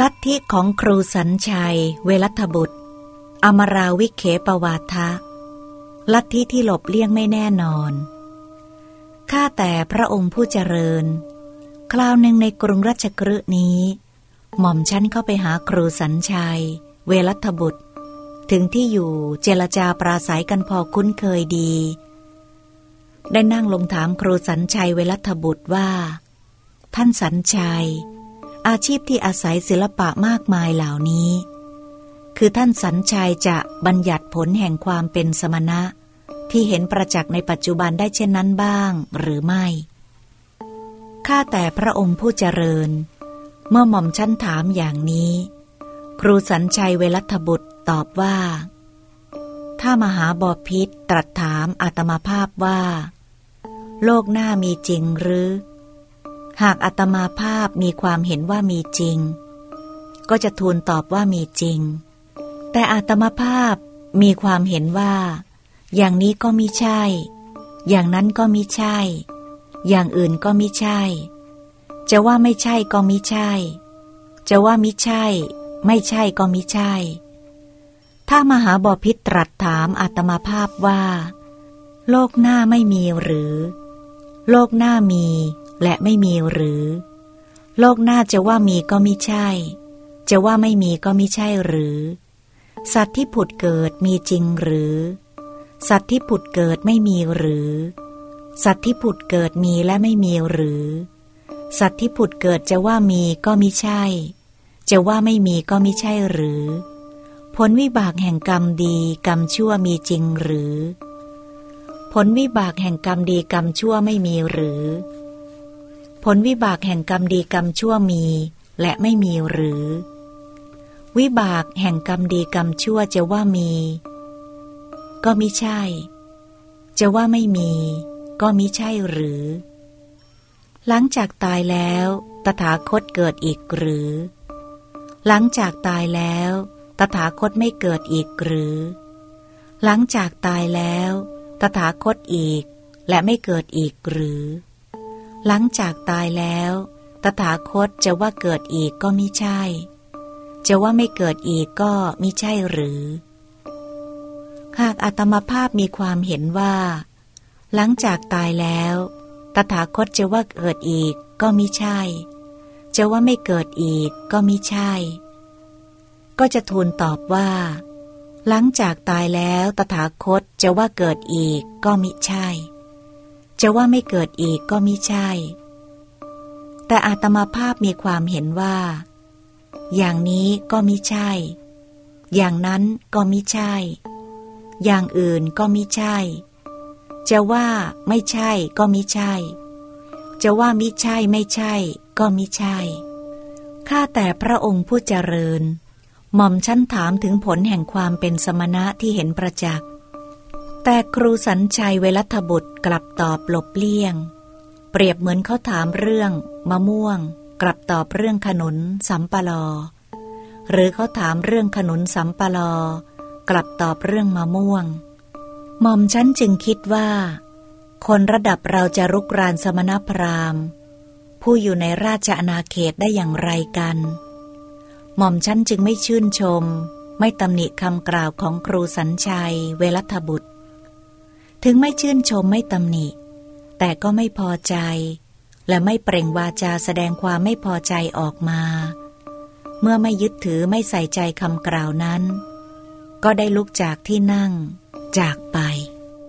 ลัทธิของครูสัญชัย เวรัตบุตร อมราวิเขปวาทะ ลัทธิที่หลบเลี่ยงไม่แน่นอน ข้าแต่พระองค์ผู้เจริญ คราวหนึ่งในกรุงรัชกฤห์นี้ หม่อมฉันเข้าไปหาครูสัญชัย เวรัตบุตร ถึงที่อยู่เจรจาปราศัยกันพอคุ้นเคยดี ได้นั่งลงถามครูสัญชัยเวรัตบุตรว่า ท่านสัญชัย อาชีพที่อาศัยศิลปะมากมายเหล่านี้ คือท่านสัญชัยจะบัญญัติผลแห่งความเป็นสมณะ ที่เห็นประจักษ์ในปัจจุบันได้เช่นนั้นบ้างหรือไม่ ข้าแต่พระองค์ผู้เจริญ เมื่อหม่อมชั้นถามอย่างนี้ ครูสัญชัยเวรัตบุตรตอบว่า ถ้ามหาบอพิษตรัสถามอาตมาภาพว่า โลกหน้ามีจริงหรือ หากอาตมาภาพมีความเห็นว่ามีจริง ก็จะทูลตอบว่ามีจริง แต่อาตมาภาพมีความเห็นว่า อย่างนี้ก็มิใช่ อย่างนั้นก็มิใช่ อย่างอื่นก็มิใช่ จะว่าไม่ใช่ก็มิใช่ จะว่ามิใช่ ไม่ใช่ก็มิใช่ ถ้ามหาบอพิษตรัสถามอาตมาภาพว่า โลกหน้าไม่มีหรือ โลกหน้ามี และไม่มีหรือ โลกหน้าจะว่ามีก็ไม่ใช่ จะว่าไม่มีก็ไม่ใช่หรือ สัตว์ที่ผุดเกิดมีจริงหรือ สัตว์ที่ผุดเกิดไม่มีหรือ สัตว์ที่ผุดเกิดมีและไม่มีหรือ สัตว์ที่ผุดเกิดจะว่ามีก็ไม่ใช่ จะว่าไม่มีก็ไม่ใช่หรือ ผลวิบากแห่งกรรมดีกรรมชั่วมีจริงหรือ ผลวิบากแห่งกรรมดีกรรมชั่วไม่มีหรือ ผลวิบากแห่งกรรมดีกรรมชั่วมีและไม่มีหรือ วิบากแห่งกรรมดีกรรมชั่วจะว่ามี ก็มิใช่ จะว่าไม่มี ก็มิใช่หรือ หลังจากตายแล้วตถาคตเกิดอีกหรือ หลังจากตายแล้วตถาคตไม่เกิดอีกหรือ หลังจากตายแล้ว ตถาคตอีกและไม่เกิดอีกหรือ หลังจากตายแล้ว ตถาคตจะว่าเกิดอีกก็มิใช่ จะว่าไม่เกิดอีกก็มิใช่หรือ หากอาตมาภาพมีความเห็นว่า หลังจากตายแล้ว ตถาคตจะว่าเกิดอีกก็มิใช่ จะว่าไม่เกิดอีกก็มิใช่ ก็จะทูลตอบว่า หลังจากตายแล้วตถาคตจะว่าเกิดอีกก็มิใช่ จะว่าไม่เกิดอีกก็มิใช่ แต่อาตมาภาพมีความเห็นว่า อย่างนี้ก็มิใช่ อย่างนั้นก็มิใช่ อย่างอื่นก็มิใช่ จะว่าไม่ใช่ก็มิใช่ จะว่ามิใช่ไม่ใช่ ก็มิใช่ ข้าแต่พระองค์ผู้เจริญ หม่อมชั้นถามถึงผลแห่งความเป็นสมณะที่เห็นประจักษ์ แต่ครูสัญชัยเวรัตบุตรกลับตอบหลบเลี่ยง เปรียบเหมือนเขาถามเรื่อง มะม่วง กลับตอบเรื่องขนุนสัมปลอ หรือเขาถามเรื่องขนุนสัมปลอ กลับตอบเรื่องมะม่วงหม่อมฉันจึงคิดว่า คนระดับเราจะรุกรานสมณพราหมณ์ ผู้อยู่ในราชอาณาเขตได้อย่างไรกัน หม่อมฉันจึงไม่ชื่นชม ไม่ตำหนิคำกล่าวของครูสัญชัย เวรัตบุตร ถึงไม่ชื่นชมไม่ตำหนิ แต่ก็ไม่พอใจ และไม่เปล่งวาจาแสดงความไม่พอใจออกมา เมื่อไม่ยึดถือไม่ใส่ใจคำกล่าวนั้น ก็ได้ลุกจากที่นั่ง จากไป